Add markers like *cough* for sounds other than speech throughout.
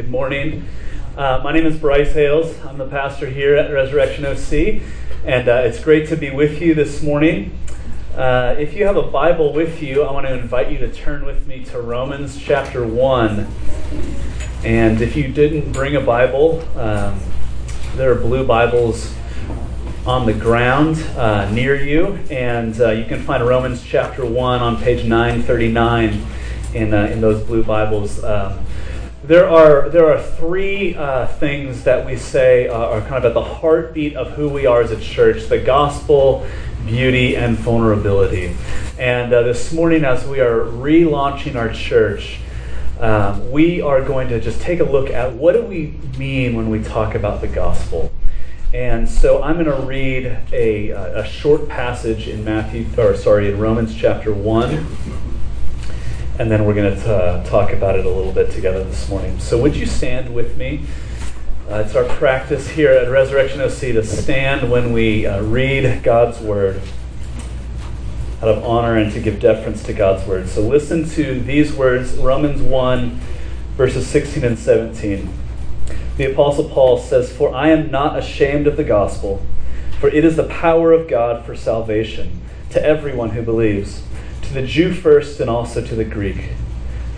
Good morning. Uh, my name is Bryce Hales. I'm the pastor here at Resurrection OC, and uh, it's great to be with you this morning. Uh, if you have a Bible with you, I want to invite you to turn with me to Romans chapter 1. And if you didn't bring a Bible, um, there are blue Bibles on the ground uh, near you, and uh, you can find Romans chapter 1 on page 939 in, uh, in those blue Bibles. Um, there are, there are three uh, things that we say uh, are kind of at the heartbeat of who we are as a church the gospel, beauty, and vulnerability. And uh, this morning, as we are relaunching our church, um, we are going to just take a look at what do we mean when we talk about the gospel. And so I'm going to read a, a short passage in Matthew, or sorry, in Romans chapter 1 and then we're going to uh, talk about it a little bit together this morning. So, would you stand with me? Uh, it's our practice here at Resurrection OC to stand when we uh, read God's Word out of honor and to give deference to God's Word. So, listen to these words Romans 1, verses 16 and 17. The Apostle Paul says, For I am not ashamed of the gospel, for it is the power of God for salvation to everyone who believes to the Jew first and also to the Greek.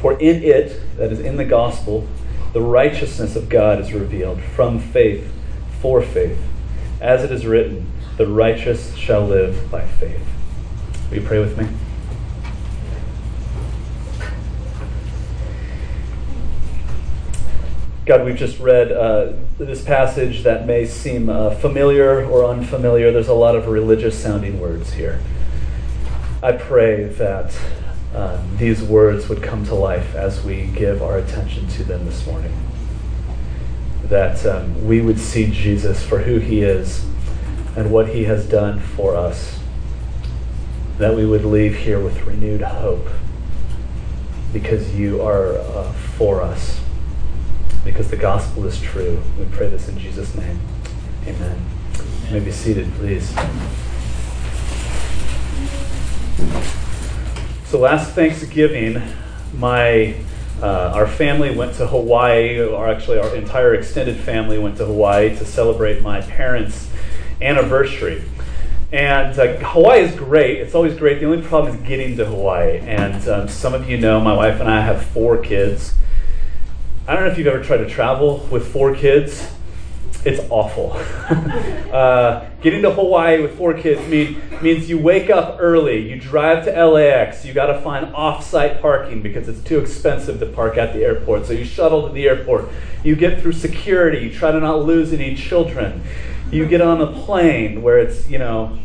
For in it, that is in the gospel, the righteousness of God is revealed from faith for faith. As it is written, the righteous shall live by faith. Will you pray with me? God, we've just read uh, this passage that may seem uh, familiar or unfamiliar. There's a lot of religious sounding words here. I pray that um, these words would come to life as we give our attention to them this morning. That um, we would see Jesus for who he is and what he has done for us. That we would leave here with renewed hope because you are uh, for us, because the gospel is true. We pray this in Jesus' name. Amen. You may be seated, please. So last Thanksgiving, my uh, our family went to Hawaii, or actually our entire extended family went to Hawaii to celebrate my parents' anniversary. And uh, Hawaii is great. It's always great. The only problem is getting to Hawaii. And um, some of you know my wife and I have four kids. I don't know if you've ever tried to travel with four kids it's awful. *laughs* uh, getting to Hawaii with four kids mean, means you wake up early, you drive to LAX, you got to find off-site parking because it's too expensive to park at the airport. So you shuttle to the airport, you get through security, you try to not lose any children. You get on a plane where it's you know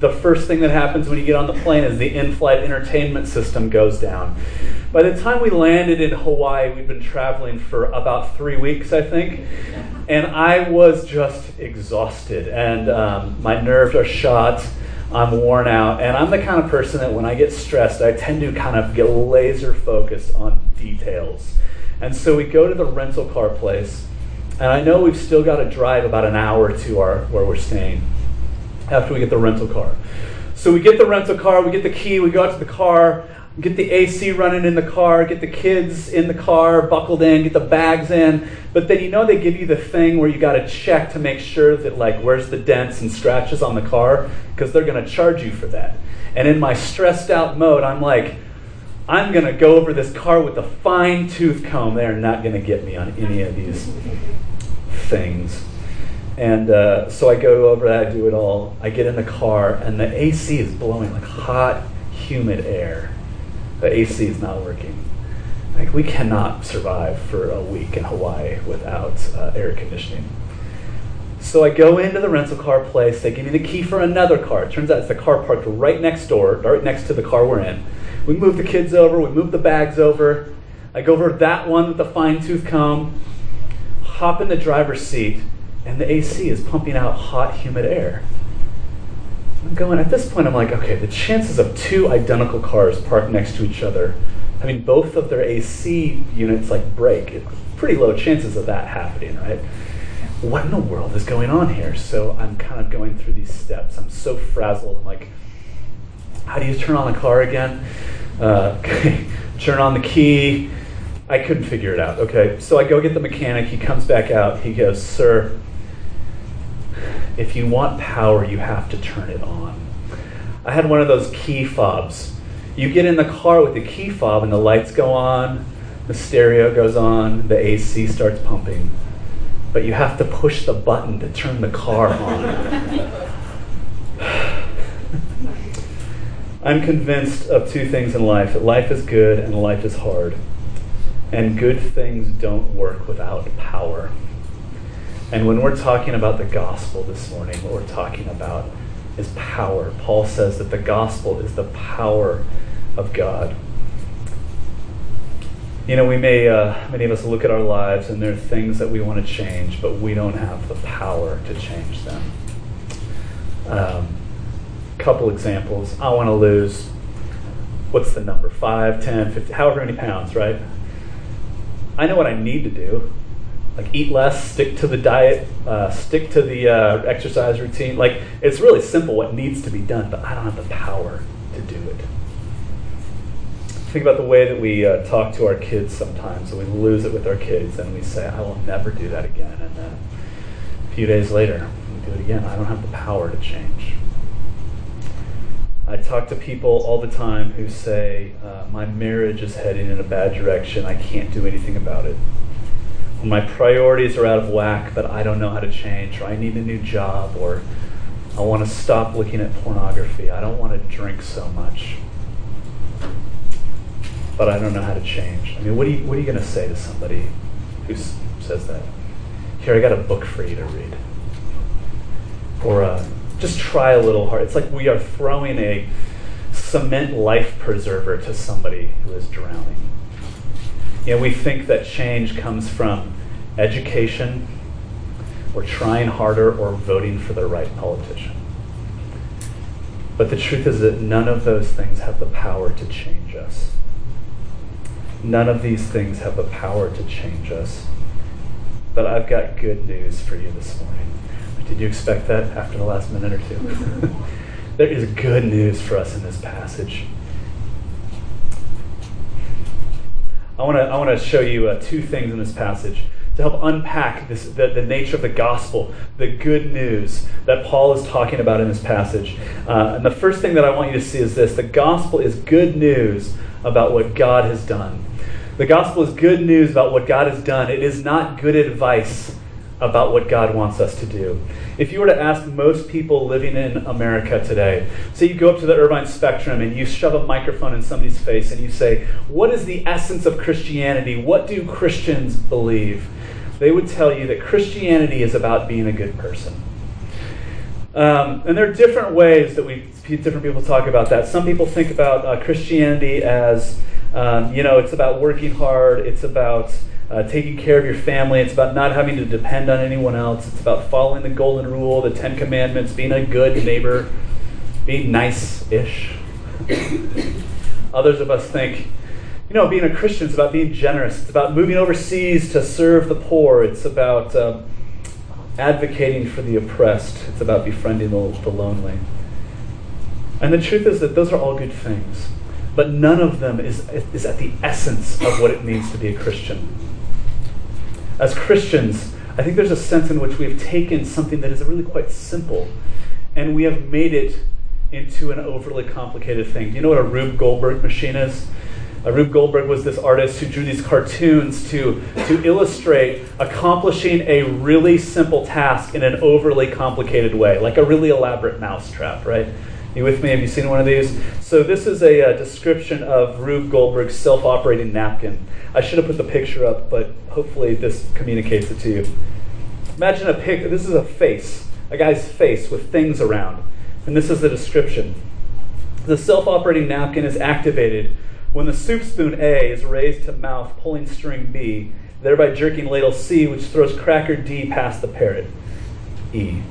the first thing that happens when you get on the plane is the in-flight entertainment system goes down. By the time we landed in Hawaii, we'd been traveling for about three weeks, I think, and I was just exhausted, and um, my nerves are shot. I'm worn out, and I'm the kind of person that when I get stressed, I tend to kind of get laser focused on details. And so we go to the rental car place, and I know we've still got to drive about an hour to our where we're staying after we get the rental car. So we get the rental car, we get the key, we go out to the car get the AC running in the car, get the kids in the car, buckled in, get the bags in. But then you know they give you the thing where you got to check to make sure that like where's the dents and scratches on the car because they're going to charge you for that. And in my stressed out mode, I'm like I'm going to go over this car with a fine tooth comb. They're not going to get me on any of these things. And uh, so I go over that, I do it all. I get in the car, and the AC is blowing like hot, humid air the AC is not working. Like we cannot survive for a week in Hawaii without uh, air conditioning. So I go into the rental car place. They give me the key for another car. It turns out it's the car parked right next door, right next to the car we're in. We move the kids over. We move the bags over. I go over that one with the fine tooth comb. Hop in the driver's seat, and the AC is pumping out hot, humid air. I'm going, at this point, I'm like, okay, the chances of two identical cars parked next to each other, I mean, both of their AC units like break. It's pretty low chances of that happening, right? What in the world is going on here? So I'm kind of going through these steps. I'm so frazzled. I'm like, how do you turn on the car again? Uh, *laughs* turn on the key. I couldn't figure it out. Okay, so I go get the mechanic. He comes back out. He goes, Sir, if you want power, you have to turn it on. I had one of those key fobs. You get in the car with the key fob, and the lights go on, the stereo goes on, the AC starts pumping. But you have to push the button to turn the car on. *sighs* I'm convinced of two things in life that life is good and life is hard. And good things don't work without power. And when we're talking about the gospel this morning, what we're talking about is power. Paul says that the gospel is the power of God. You know, we may, uh, many of us look at our lives and there are things that we want to change, but we don't have the power to change them. Um, couple examples. I want to lose, what's the number? 5, 10, 50, however many pounds, right? I know what I need to do. Like eat less, stick to the diet, uh, stick to the uh, exercise routine. Like it's really simple what needs to be done, but I don't have the power to do it. Think about the way that we uh, talk to our kids sometimes, and we lose it with our kids, and we say, I will never do that again. And then a few days later, we do it again. I don't have the power to change. I talk to people all the time who say, uh, My marriage is heading in a bad direction. I can't do anything about it. My priorities are out of whack, but I don't know how to change, or I need a new job, or I want to stop looking at pornography. I don't want to drink so much. But I don't know how to change. I mean, what are you, you going to say to somebody who s- says that? Here, I got a book for you to read. Or, uh, just try a little hard. It's like we are throwing a cement life preserver to somebody who is drowning. You know, we think that change comes from education or trying harder or voting for the right politician. But the truth is that none of those things have the power to change us. None of these things have the power to change us. But I've got good news for you this morning. Did you expect that after the last minute or two? *laughs* there is good news for us in this passage. I want to I want to show you uh, two things in this passage to help unpack this the, the nature of the gospel, the good news that Paul is talking about in this passage. Uh, and the first thing that I want you to see is this: the gospel is good news about what God has done. The gospel is good news about what God has done. It is not good advice about what God wants us to do. If you were to ask most people living in America today, say you go up to the Irvine Spectrum and you shove a microphone in somebody's face and you say, What is the essence of Christianity? What do Christians believe? They would tell you that Christianity is about being a good person. Um, and there are different ways that we different people talk about that. Some people think about uh, Christianity as, um, you know, it's about working hard. It's about uh, taking care of your family. It's about not having to depend on anyone else. It's about following the golden rule, the Ten Commandments, being a good neighbor, being nice ish. Others of us think, you know, being a Christian is about being generous. It's about moving overseas to serve the poor. It's about uh, advocating for the oppressed. It's about befriending the, the lonely. And the truth is that those are all good things. But none of them is, is at the essence of what it means to be a Christian as Christians, I think there's a sense in which we have taken something that is really quite simple and we have made it into an overly complicated thing. Do you know what a Rube Goldberg machine is? Uh, Rube Goldberg was this artist who drew these cartoons to, to illustrate accomplishing a really simple task in an overly complicated way, like a really elaborate mousetrap, right? You with me? Have you seen one of these? So this is a, a description of Rube Goldberg's self-operating napkin. I should have put the picture up, but hopefully this communicates it to you. Imagine a pic. This is a face, a guy's face with things around, and this is the description. The self-operating napkin is activated when the soup spoon A is raised to mouth, pulling string B, thereby jerking ladle C, which throws cracker D past the parrot. E.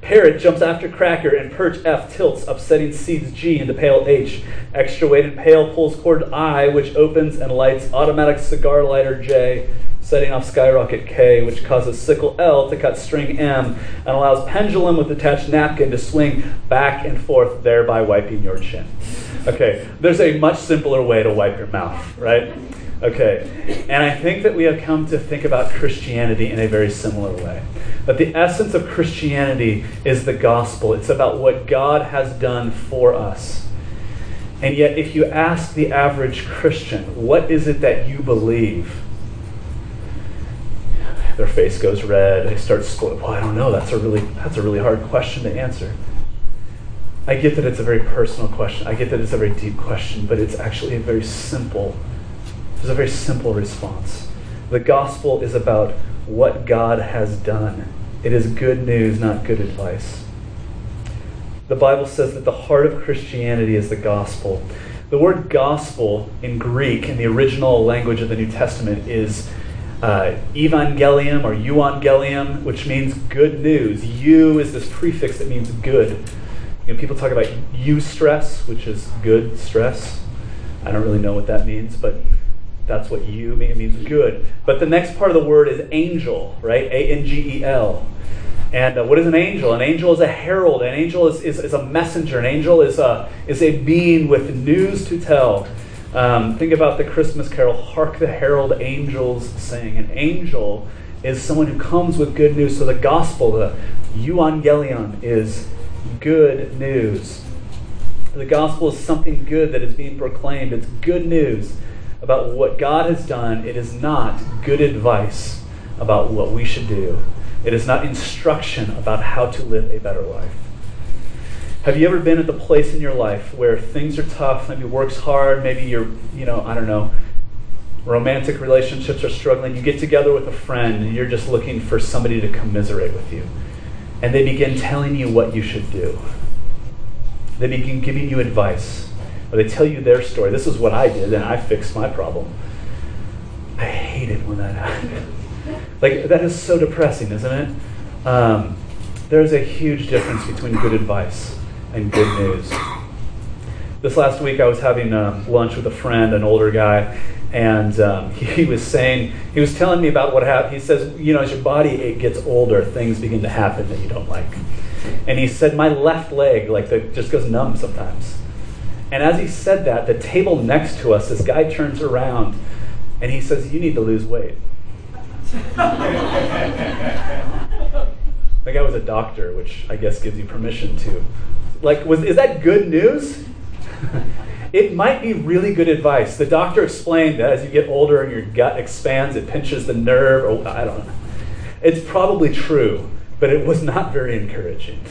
Parrot jumps after Cracker and perch F tilts, upsetting seeds G into pail H. Extra weighted pail pulls cord I, which opens and lights automatic cigar lighter J, setting off skyrocket K, which causes sickle L to cut string M and allows pendulum with attached napkin to swing back and forth, thereby wiping your chin. Okay, there's a much simpler way to wipe your mouth, right? Okay, and I think that we have come to think about Christianity in a very similar way. But the essence of Christianity is the gospel. It's about what God has done for us. And yet, if you ask the average Christian, what is it that you believe? Their face goes red. They start split. Well, I don't know. That's a really that's a really hard question to answer. I get that it's a very personal question. I get that it's a very deep question, but it's actually a very simple there's a very simple response. The gospel is about what God has done. It is good news, not good advice. The Bible says that the heart of Christianity is the gospel. The word gospel in Greek, in the original language of the New Testament, is uh, evangelium or euangelium, which means good news. Eu is this prefix that means good. You know, people talk about eustress, which is good stress. I don't really know what that means, but that's what you mean. It means good. But the next part of the word is angel, right? A N G E L. And uh, what is an angel? An angel is a herald. An angel is, is, is, a messenger. An angel is a, is a being with news to tell. Um, think about the Christmas carol, Hark the Herald Angels Sing. An angel is someone who comes with good news. So the gospel, the euangelion, is good news. The gospel is something good that is being proclaimed. It's good news about what God has done. It is not good advice about what we should do. It is not instruction about how to live a better life. Have you ever been at the place in your life where things are tough, maybe work's hard, maybe you're, you know, I don't know, romantic relationships are struggling. You get together with a friend and you're just looking for somebody to commiserate with you. And they begin telling you what you should do. They begin giving you advice or they tell you their story. This is what I did, and I fixed my problem. I hate it when that *laughs* happens. like, that is so depressing, isn't it? Um, there's a huge difference between good advice and good news. This last week, I was having um, lunch with a friend, an older guy, and um, he, *laughs* he, was saying, he was telling me about what happened. He says, you know, as your body gets older, things begin to happen that you don't like. And he said, my left leg, like, the, just goes numb sometimes. And as he said that, the table next to us, this guy turns around and he says, You need to lose weight. the guy was a doctor, which I guess gives you permission to. Like, was, is that good news? it might be really good advice. The doctor explained that as you get older and your gut expands, it pinches the nerve, or I don't know. It's probably true, but it was not very encouraging.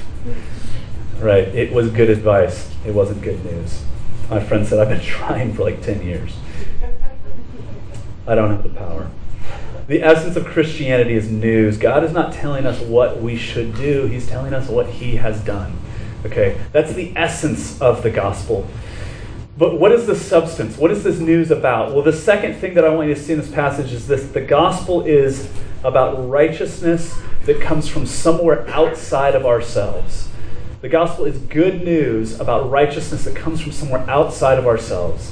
Right? It was good advice. It wasn't good news. My friend said, I've been trying for like 10 years. I don't have the power. The essence of Christianity is news. God is not telling us what we should do, He's telling us what He has done. Okay? That's the essence of the gospel. But what is the substance? What is this news about? Well, the second thing that I want you to see in this passage is this the gospel is about righteousness that comes from somewhere outside of ourselves. The gospel is good news about righteousness that comes from somewhere outside of ourselves.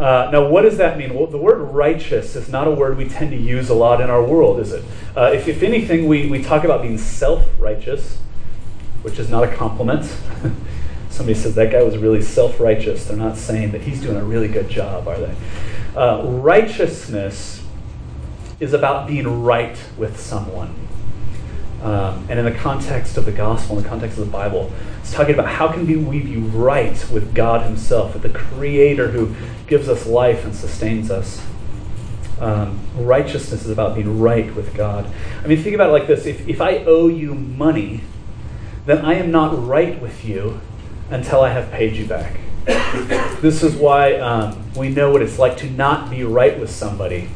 Uh, now, what does that mean? Well, the word righteous is not a word we tend to use a lot in our world, is it? Uh, if, if anything, we, we talk about being self righteous, which is not a compliment. *laughs* Somebody says that guy was really self righteous. They're not saying that he's doing a really good job, are they? Uh, righteousness is about being right with someone. Um, and in the context of the gospel, in the context of the Bible, it's talking about how can we be right with God Himself, with the Creator who gives us life and sustains us. Um, righteousness is about being right with God. I mean, think about it like this if, if I owe you money, then I am not right with you until I have paid you back. *coughs* this is why um, we know what it's like to not be right with somebody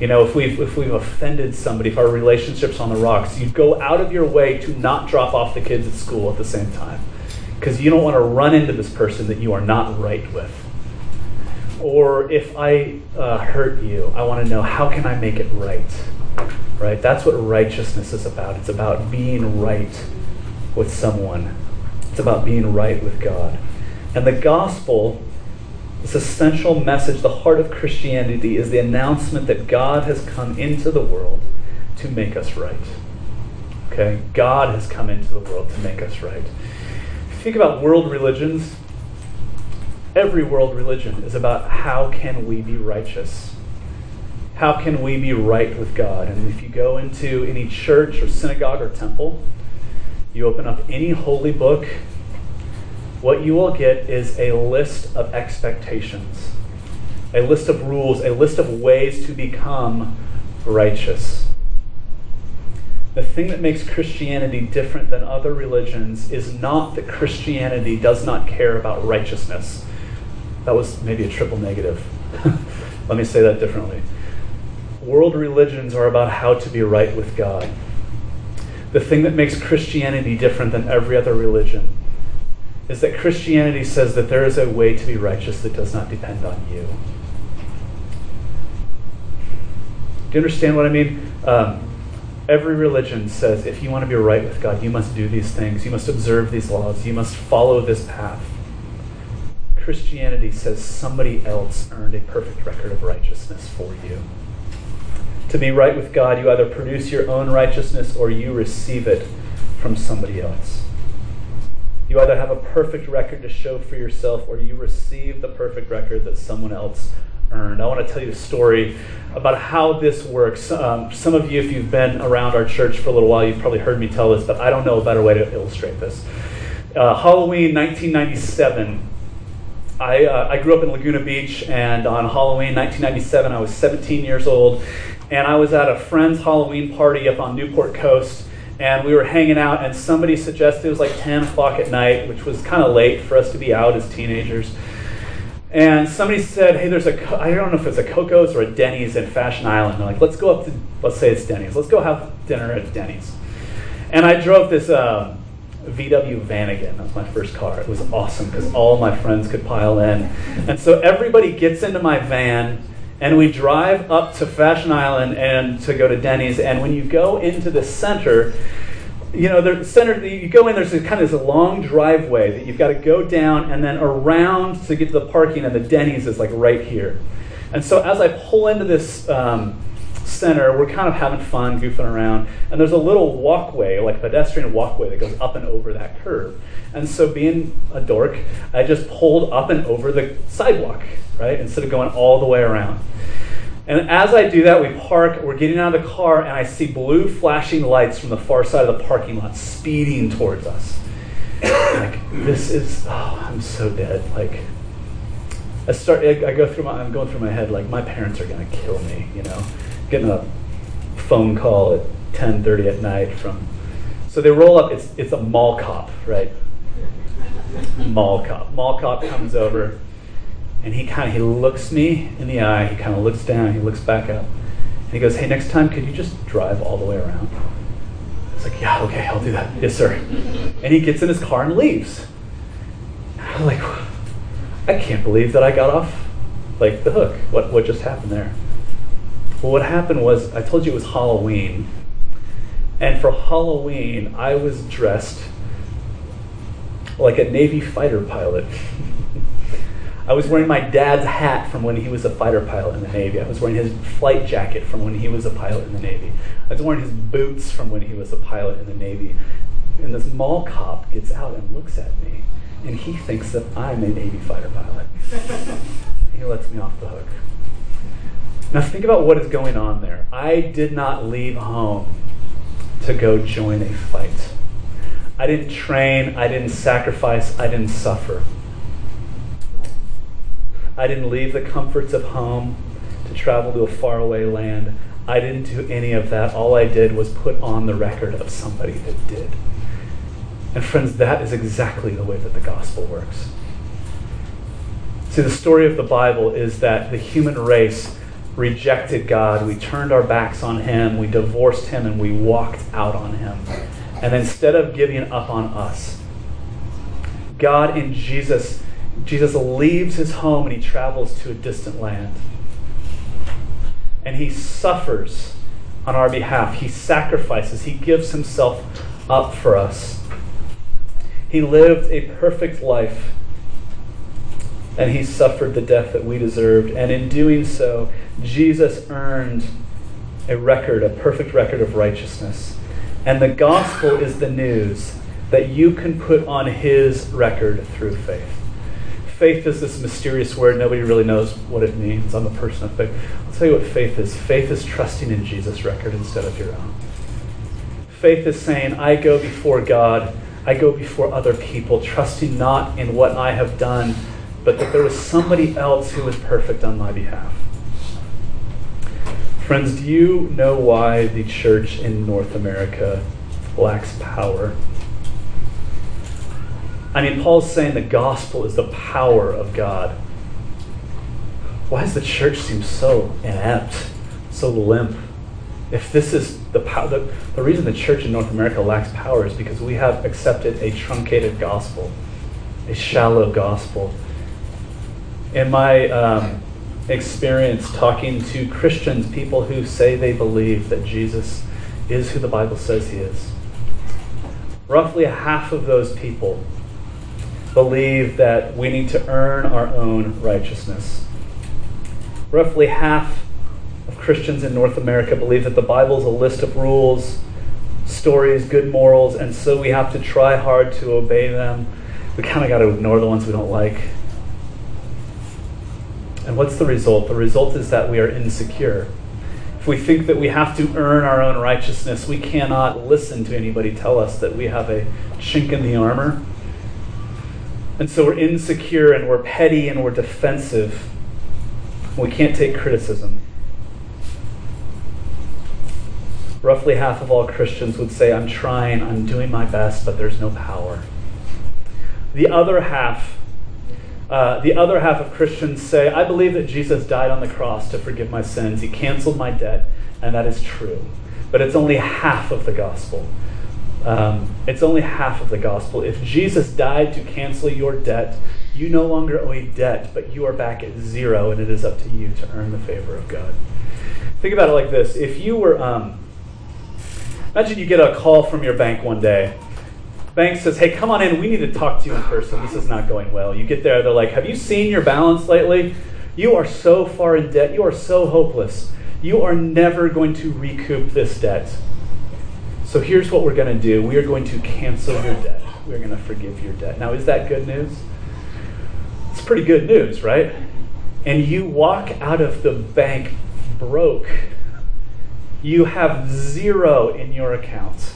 you know, if we've, if we've offended somebody, if our relationship's on the rocks, you go out of your way to not drop off the kids at school at the same time. Because you don't want to run into this person that you are not right with. Or if I uh, hurt you, I want to know how can I make it right? Right? That's what righteousness is about. It's about being right with someone, it's about being right with God. And the gospel this essential message, the heart of Christianity, is the announcement that God has come into the world to make us right. Okay? God has come into the world to make us right. If you think about world religions, every world religion is about how can we be righteous. How can we be right with God? And if you go into any church or synagogue or temple, you open up any holy book, what you will get is a list of expectations, a list of rules, a list of ways to become righteous. The thing that makes Christianity different than other religions is not that Christianity does not care about righteousness. That was maybe a triple negative. *laughs* Let me say that differently. World religions are about how to be right with God. The thing that makes Christianity different than every other religion is that Christianity says that there is a way to be righteous that does not depend on you. Do you understand what I mean? Um, every religion says if you want to be right with God, you must do these things, you must observe these laws, you must follow this path. Christianity says somebody else earned a perfect record of righteousness for you. To be right with God, you either produce your own righteousness or you receive it from somebody else. You either have a perfect record to show for yourself or you receive the perfect record that someone else earned. I want to tell you a story about how this works. Um, some of you, if you've been around our church for a little while, you've probably heard me tell this, but I don't know a better way to illustrate this. Uh, Halloween 1997. I, uh, I grew up in Laguna Beach, and on Halloween 1997, I was 17 years old, and I was at a friend's Halloween party up on Newport Coast and we were hanging out, and somebody suggested it was like 10 o'clock at night, which was kind of late for us to be out as teenagers. And somebody said, "Hey, there's a I don't know if it's a Coco's or a Denny's in Fashion Island." They're like, "Let's go up to let's say it's Denny's. Let's go have dinner at Denny's." And I drove this uh, VW Vanagon. That was my first car. It was awesome because all my friends could pile in, and so everybody gets into my van and we drive up to Fashion Island and to go to Denny's. And when you go into the center, you know, the center, you go in, there's kind of this long driveway that you've got to go down and then around to get to the parking, and the Denny's is like right here. And so as I pull into this um, center, we're kind of having fun, goofing around, and there's a little walkway, like pedestrian walkway that goes up and over that curve. And so, being a dork, I just pulled up and over the sidewalk, right, instead of going all the way around. And as I do that, we park, we're getting out of the car, and I see blue flashing lights from the far side of the parking lot speeding towards us. like, this is, oh, I'm so dead. Like, I start, I go through my, I'm going through my head, like, my parents are to kill me, you know? Getting a phone call at 10.30 at night from, so they roll up, it's, it's a mall cop, right? Mall cop. Mall cop comes over and he kind of he looks me in the eye. He kind of looks down. He looks back up, and he goes, "Hey, next time, could you just drive all the way around?" I was like, "Yeah, okay, I'll do that. Yes, sir." And he gets in his car and leaves. I'm like, I can't believe that I got off like the hook. What what just happened there? Well, what happened was I told you it was Halloween, and for Halloween I was dressed like a Navy fighter pilot. *laughs* I was wearing my dad's hat from when he was a fighter pilot in the Navy. I was wearing his flight jacket from when he was a pilot in the Navy. I was wearing his boots from when he was a pilot in the Navy. And this mall cop gets out and looks at me, and he thinks that I'm a Navy fighter pilot. *laughs* he lets me off the hook. Now, think about what is going on there. I did not leave home to go join a fight. I didn't train, I didn't sacrifice, I didn't suffer. I didn't leave the comforts of home to travel to a faraway land. I didn't do any of that. All I did was put on the record of somebody that did. And friends, that is exactly the way that the gospel works. See, the story of the Bible is that the human race rejected God. We turned our backs on Him. We divorced Him and we walked out on Him. And instead of giving up on us, God in Jesus Jesus leaves his home and he travels to a distant land. And he suffers on our behalf. He sacrifices. He gives himself up for us. He lived a perfect life and he suffered the death that we deserved. And in doing so, Jesus earned a record, a perfect record of righteousness. And the gospel is the news that you can put on his record through faith. faith is this mysterious word. Nobody really knows what it means. I'm a person of faith. I'll tell you what faith is faith is trusting in Jesus' record instead of your own. Faith is saying, I go before God, I go before other people, trusting not in what I have done, but that there was somebody else who was perfect on my behalf. Friends, do you know why the church in North America lacks power? I mean, Paul's saying the gospel is the power of God. Why does the church seem so inept, so limp? If this is the power, the, the reason the church in North America lacks power is because we have accepted a truncated gospel, a shallow gospel. In my um, experience talking to Christians, people who say they believe that Jesus is who the Bible says he is, roughly half of those people believe that we need to earn our own righteousness. Roughly half of Christians in North America believe that the Bible is a list of rules, stories, good morals, and so we have to try hard to obey them. We kind of got to ignore the ones we don't like. And what's the result? The result is that we are insecure. If we think that we have to earn our own righteousness, we cannot listen to anybody tell us that we have a chink in the armor and so we're insecure and we're petty and we're defensive. We can't take criticism. Roughly half of all Christians would say, I'm trying, I'm doing my best, but there's no power. The other half, uh, the other half of Christians say, I believe that Jesus died on the cross to forgive my sins. He canceled my debt, and that is true. But it's only half of the gospel. Um, it's only half of the gospel. If Jesus died to cancel your debt, you no longer owe a debt, but you are back at zero, and it is up to you to earn the favor of God. Think about it like this: If you were, um, imagine you get a call from your bank one day. Bank says, "Hey, come on in. We need to talk to you in person. This is not going well." You get there, they're like, "Have you seen your balance lately? You are so far in debt. You are so hopeless. You are never going to recoup this debt." So here's what we're going to do we are going to cancel your debt, we're going to forgive your debt. Now, is that good news? It's pretty good news, right? And you walk out of the bank broke. You have zero in your account.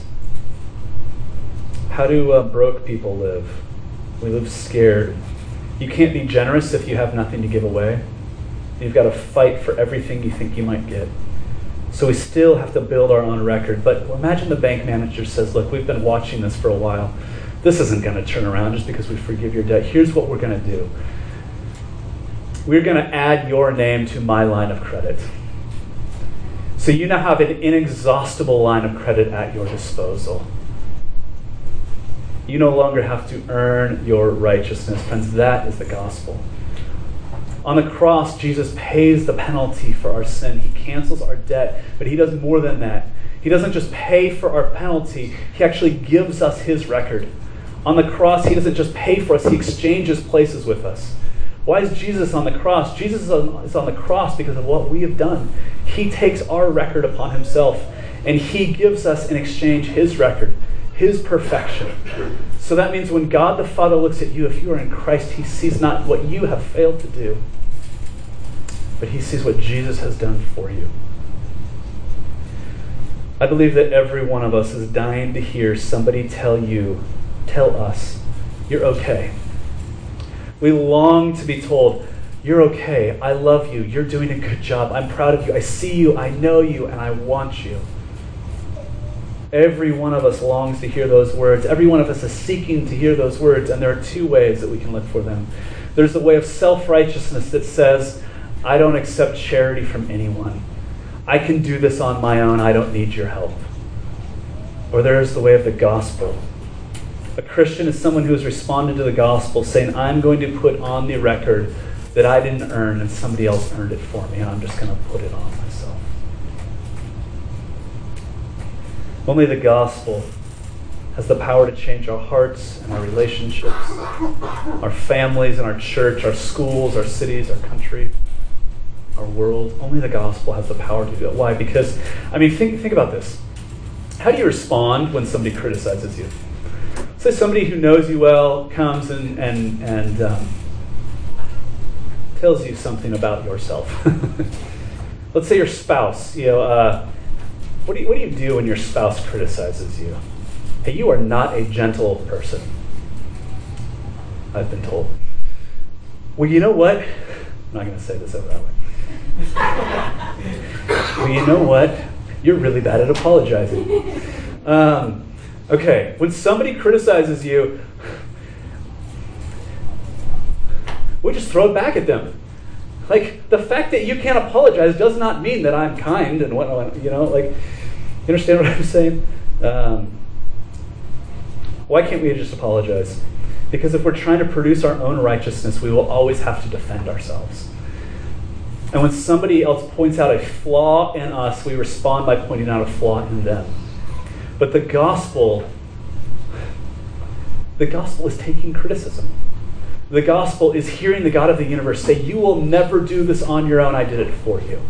How do uh, broke people live? We live scared. You can't be generous if you have nothing to give away. You've got to fight for everything you think you might get. So we still have to build our own record. But imagine the bank manager says, Look, we've been watching this for a while. This isn't going to turn around just because we forgive your debt. Here's what we're going to do we're going to add your name to my line of credit. So you now have an inexhaustible line of credit at your disposal. You no longer have to earn your righteousness. Friends, that is the gospel. On the cross, Jesus pays the penalty for our sin. He cancels our debt, but He does more than that. He doesn't just pay for our penalty, He actually gives us His record. On the cross, He doesn't just pay for us, He exchanges places with us. Why is Jesus on the cross? Jesus is on, is on the cross because of what we have done. He takes our record upon Himself, and He gives us in exchange His record, His perfection. So that means when God the Father looks at you, if you are in Christ, he sees not what you have failed to do, but he sees what Jesus has done for you. I believe that every one of us is dying to hear somebody tell you, tell us, you're okay. We long to be told, you're okay. I love you. You're doing a good job. I'm proud of you. I see you. I know you. And I want you. Every one of us longs to hear those words. Every one of us is seeking to hear those words, and there are two ways that we can look for them. There's the way of self righteousness that says, I don't accept charity from anyone. I can do this on my own. I don't need your help. Or there's the way of the gospel. A Christian is someone who has responded to the gospel saying, I'm going to put on the record that I didn't earn and somebody else earned it for me, and I'm just going to put it on myself. Only the gospel has the power to change our hearts and our relationships, our families and our church, our schools, our cities, our country, our world. Only the gospel has the power to do it. Why? Because, I mean, think, think about this. How do you respond when somebody criticizes you? Say somebody who knows you well comes and, and, and um, tells you something about yourself. *laughs* Let's say your spouse, you know, uh, what, do you, what do you do when your spouse criticizes you? Hey, you are not a gentle person. I've been told. Well, you know what? I'm not going to say this that way. well, you know what? You're really bad at apologizing. Um, okay, when somebody criticizes you, we just throw it back at them. Like the fact that you can't apologize does not mean that I'm kind and what you know. Like, you understand what I'm saying? Um, why can't we just apologize? Because if we're trying to produce our own righteousness, we will always have to defend ourselves. And when somebody else points out a flaw in us, we respond by pointing out a flaw in them. But the gospel, the gospel is taking criticism. The gospel is hearing the God of the universe say, You will never do this on your own. I did it for you.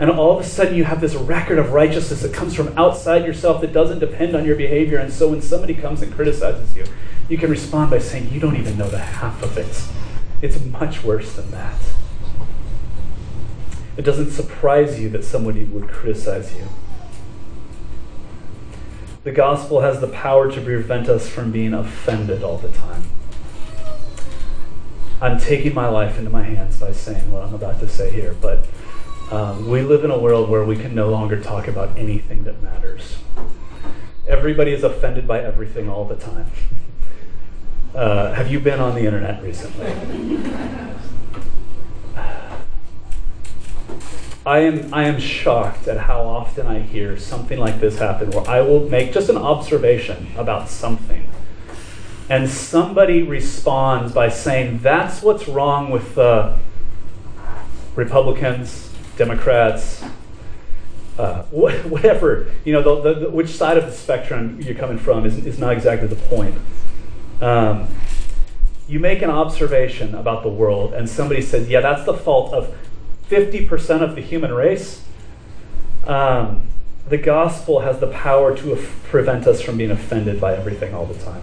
And all of a sudden, you have this record of righteousness that comes from outside yourself that doesn't depend on your behavior. And so when somebody comes and criticizes you, you can respond by saying, You don't even know the half of it. It's much worse than that. It doesn't surprise you that somebody would criticize you. The gospel has the power to prevent us from being offended all the time. I'm taking my life into my hands by saying what I'm about to say here, but um, we live in a world where we can no longer talk about anything that matters. Everybody is offended by everything all the time. Uh, have you been on the internet recently? I am, I am shocked at how often I hear something like this happen where I will make just an observation about something and somebody responds by saying, That's what's wrong with the Republicans, Democrats, uh, *laughs* whatever, you know, the, the, the, which side of the spectrum you're coming from is, is not exactly the point. Um, you make an observation about the world, and somebody says, Yeah, that's the fault of 50% of the human race. Um, the gospel has the power to prevent us from being offended by everything all the time.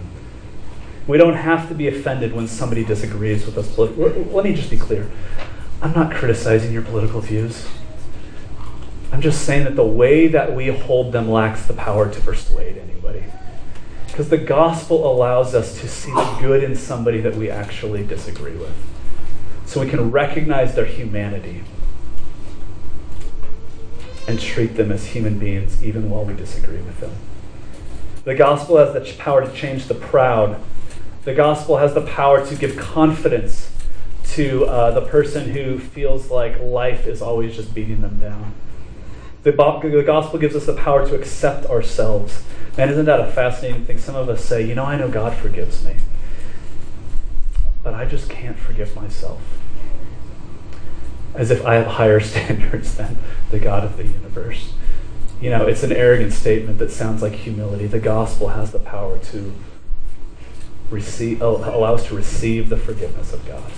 We don't have to be offended when somebody disagrees with us. Let me just be clear. I'm not criticizing your political views. I'm just saying that the way that we hold them lacks the power to persuade anybody. Because the gospel allows us to see the good in somebody that we actually disagree with. So we can recognize their humanity and treat them as human beings even while we disagree with them. The gospel has the power to change the proud the gospel has the power to give confidence to uh, the person who feels like life is always just beating them down. The, the gospel gives us the power to accept ourselves. Man, isn't that a fascinating thing? Some of us say, you know, I know God forgives me, but I just can't forgive myself. As if I have higher *laughs* standards than the God of the universe. You know, it's an arrogant statement that sounds like humility. The gospel has the power to receive, allow us to receive the forgiveness of God.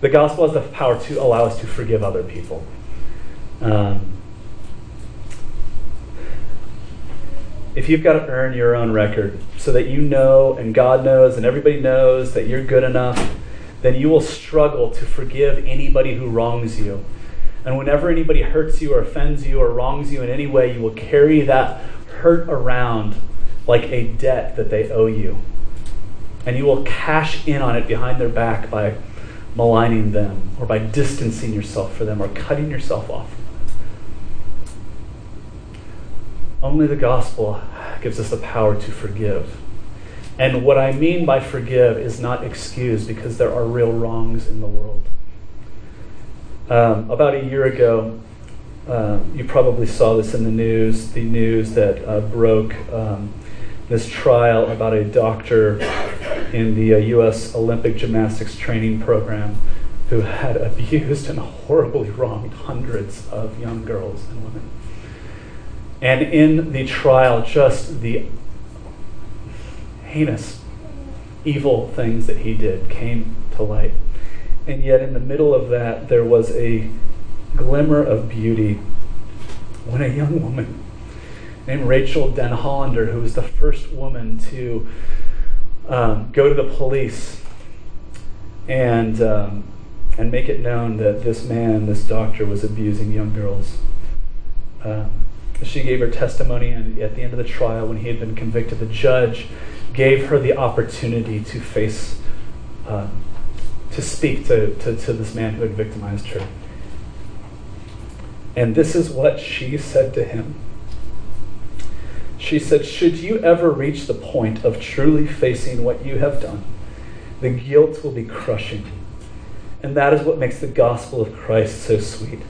The gospel has the power to allow us to forgive other people. Um, if you've got to earn your own record so that you know and God knows and everybody knows that you're good enough, then you will struggle to forgive anybody who wrongs you. And whenever anybody hurts you or offends you or wrongs you in any way, you will carry that hurt around like a debt that they owe you and you will cash in on it behind their back by maligning them or by distancing yourself from them or cutting yourself off. from them. Only the gospel gives us the power to forgive. And what I mean by forgive is not excuse because there are real wrongs in the world. Um, about a year ago, uh, you probably saw this in the news, the news that uh, broke um, this trial about a doctor in the uh, U.S. Olympic gymnastics training program who had *laughs* abused and horribly wronged hundreds of young girls and women. And in the trial, just the heinous, evil things that he did came to light. And yet, in the middle of that, there was a glimmer of beauty when a young woman named Rachael Denhollander, who was the first woman to um, go to the police and um, and make it known that this man, this doctor, was abusing young girls. Um, she gave her testimony, and at the end of the trial, when he had been convicted, the judge gave her the opportunity to face, uh, to speak to, to, to this man who had victimized her. And this is what she said to him. She said, Should you ever reach the point of truly facing what you have done, the guilt will be crushing. And that is what makes the gospel of Christ so sweet,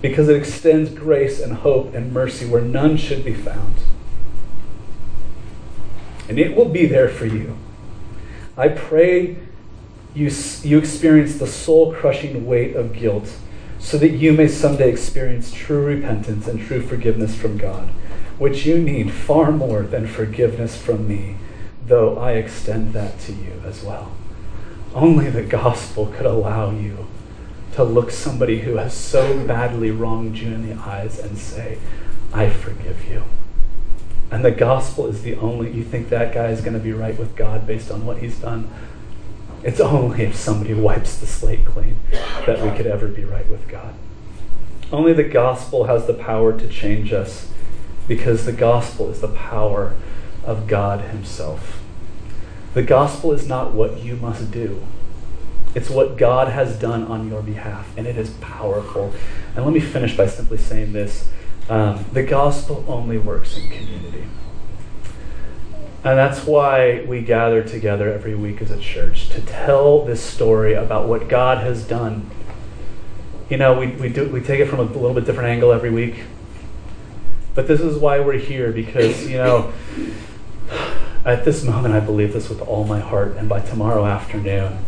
because it extends grace and hope and mercy where none should be found. And it will be there for you. I pray you, you experience the soul crushing weight of guilt so that you may someday experience true repentance and true forgiveness from God, which you need far more than forgiveness from me, though I extend that to you as well. Only the gospel could allow you to look somebody who has so badly wronged you in the eyes and say, I forgive you. And the gospel is the only, you think that guy is going to be right with God based on what he's done? It's only if somebody wipes the slate clean that we could ever be right with God. Only the gospel has the power to change us because the gospel is the power of God Himself. The gospel is not what you must do. It's what God has done on your behalf, and it is powerful. And let me finish by simply saying this um, the gospel only works in community. And that's why we gather together every week as a church to tell this story about what God has done. You know, we, we, do, we take it from a little bit different angle every week. But this is why we're here, because, you know, at this moment, I believe this with all my heart, and by tomorrow afternoon,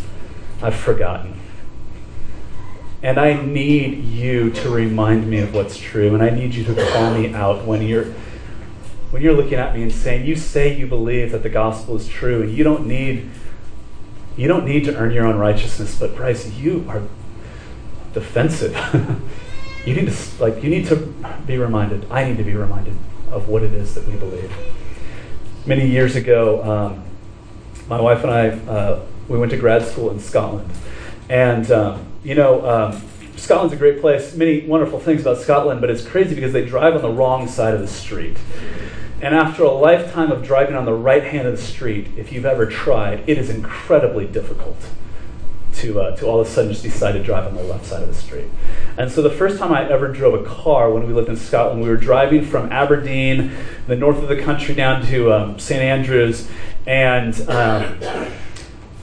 I've forgotten. And I need you to remind me of what's true, and I need you to call me out when you're when you're looking at me and saying, "You say you believe that the gospel is true, and you don't need you don't need to earn your own righteousness." But Bryce, you are defensive. *laughs* you need to like you need to be reminded. I need to be reminded of what it is that we believe many years ago, um, my wife and I, uh, we went to grad school in Scotland. And, um, you know, um, Scotland's a great place. Many wonderful things about Scotland, but it's crazy because they drive on the wrong side of the street. And after a lifetime of driving on the right hand of the street, if you've ever tried, it is incredibly difficult to, uh, to all of a sudden just decide to drive on the left side of the street. And so the first time I ever drove a car when we lived in Scotland, we were driving from Aberdeen, the north of the country, down to um, St. Andrews. And um,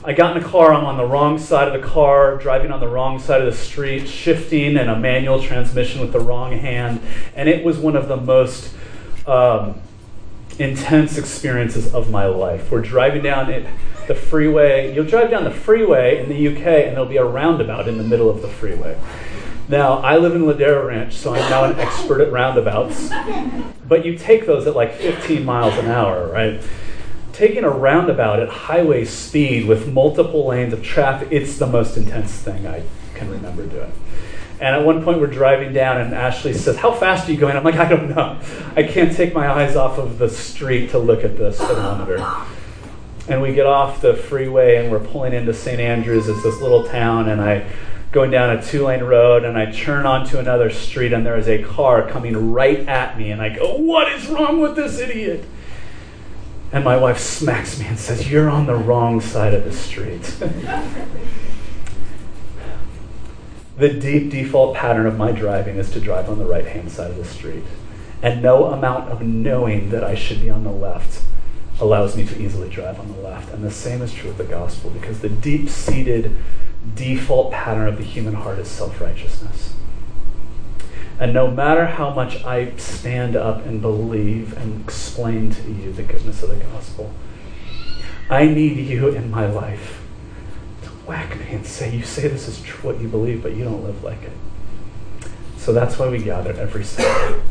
I got in a car, I'm on the wrong side of the car, driving on the wrong side of the street, shifting and a manual transmission with the wrong hand. And it was one of the most um, intense experiences of my life. We're driving down it the freeway. You'll drive down the freeway in the UK, and there'll be a roundabout in the middle of the freeway. Now, I live in Ladera Ranch, so I'm now an expert at roundabouts. But you take those at like 15 miles an hour, right? Taking a roundabout at highway speed with multiple lanes of traffic, it's the most intense thing I can remember doing. And at one point, we're driving down, and Ashley says, How fast are you going? I'm like, I don't know. I can't take my eyes off of the street to look at the speedometer. And we get off the freeway and we're pulling into St. Andrews. It's this little town, and I going down a two lane road and I turn onto another street and there is a car coming right at me and I go, What is wrong with this idiot? And my wife smacks me and says, You're on the wrong side of the street. *laughs* the deep default pattern of my driving is to drive on the right hand side of the street. And no amount of knowing that I should be on the left allows me to easily drive on the left. And the same is true of the gospel because the deep seated default pattern of the human heart is self righteousness. And no matter how much I stand up and believe and explain to you the goodness of the gospel, I need you in my life to whack me and say, You say this is true, what you believe, but you don't live like it. So that's why we gather every Sunday.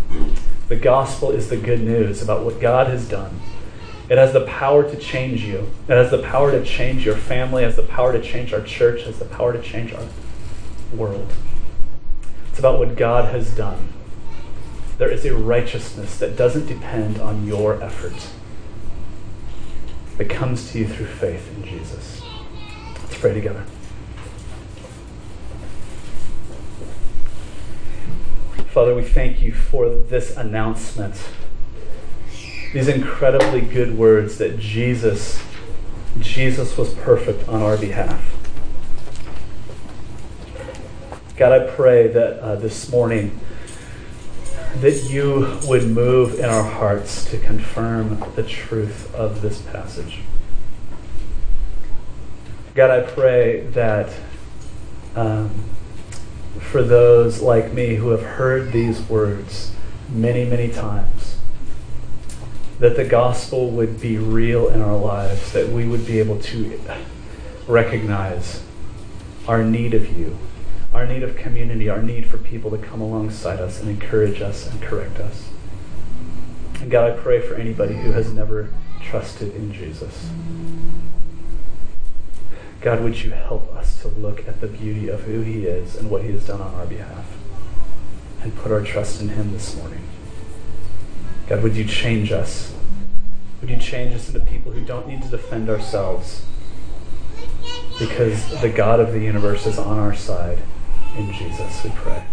The gospel is the good news about what God has done it has the power to change you. It has the power to change your family, it has the power to change our church, it has the power to change our world. It's about what God has done. There is a righteousness that doesn't depend on your effort, that comes to you through faith in Jesus. Let's pray together. Father, we thank you for this announcement these incredibly good words that Jesus, Jesus was perfect on our behalf. God, I pray that uh, this morning that you would move in our hearts to confirm the truth of this passage. God, I pray that um, for those like me who have heard these words many, many times, that the gospel would be real in our lives, that we would be able to recognize our need of you, our need of community, our need for people to come alongside us and encourage us and correct us. And God, I pray for anybody who has never trusted in Jesus. God, would you help us to look at the beauty of who He is and what He has done on our behalf and put our trust in Him this morning? God, would you change us? Would you change us into people who don't need to defend ourselves because the God of the universe is on our side? In Jesus, we pray.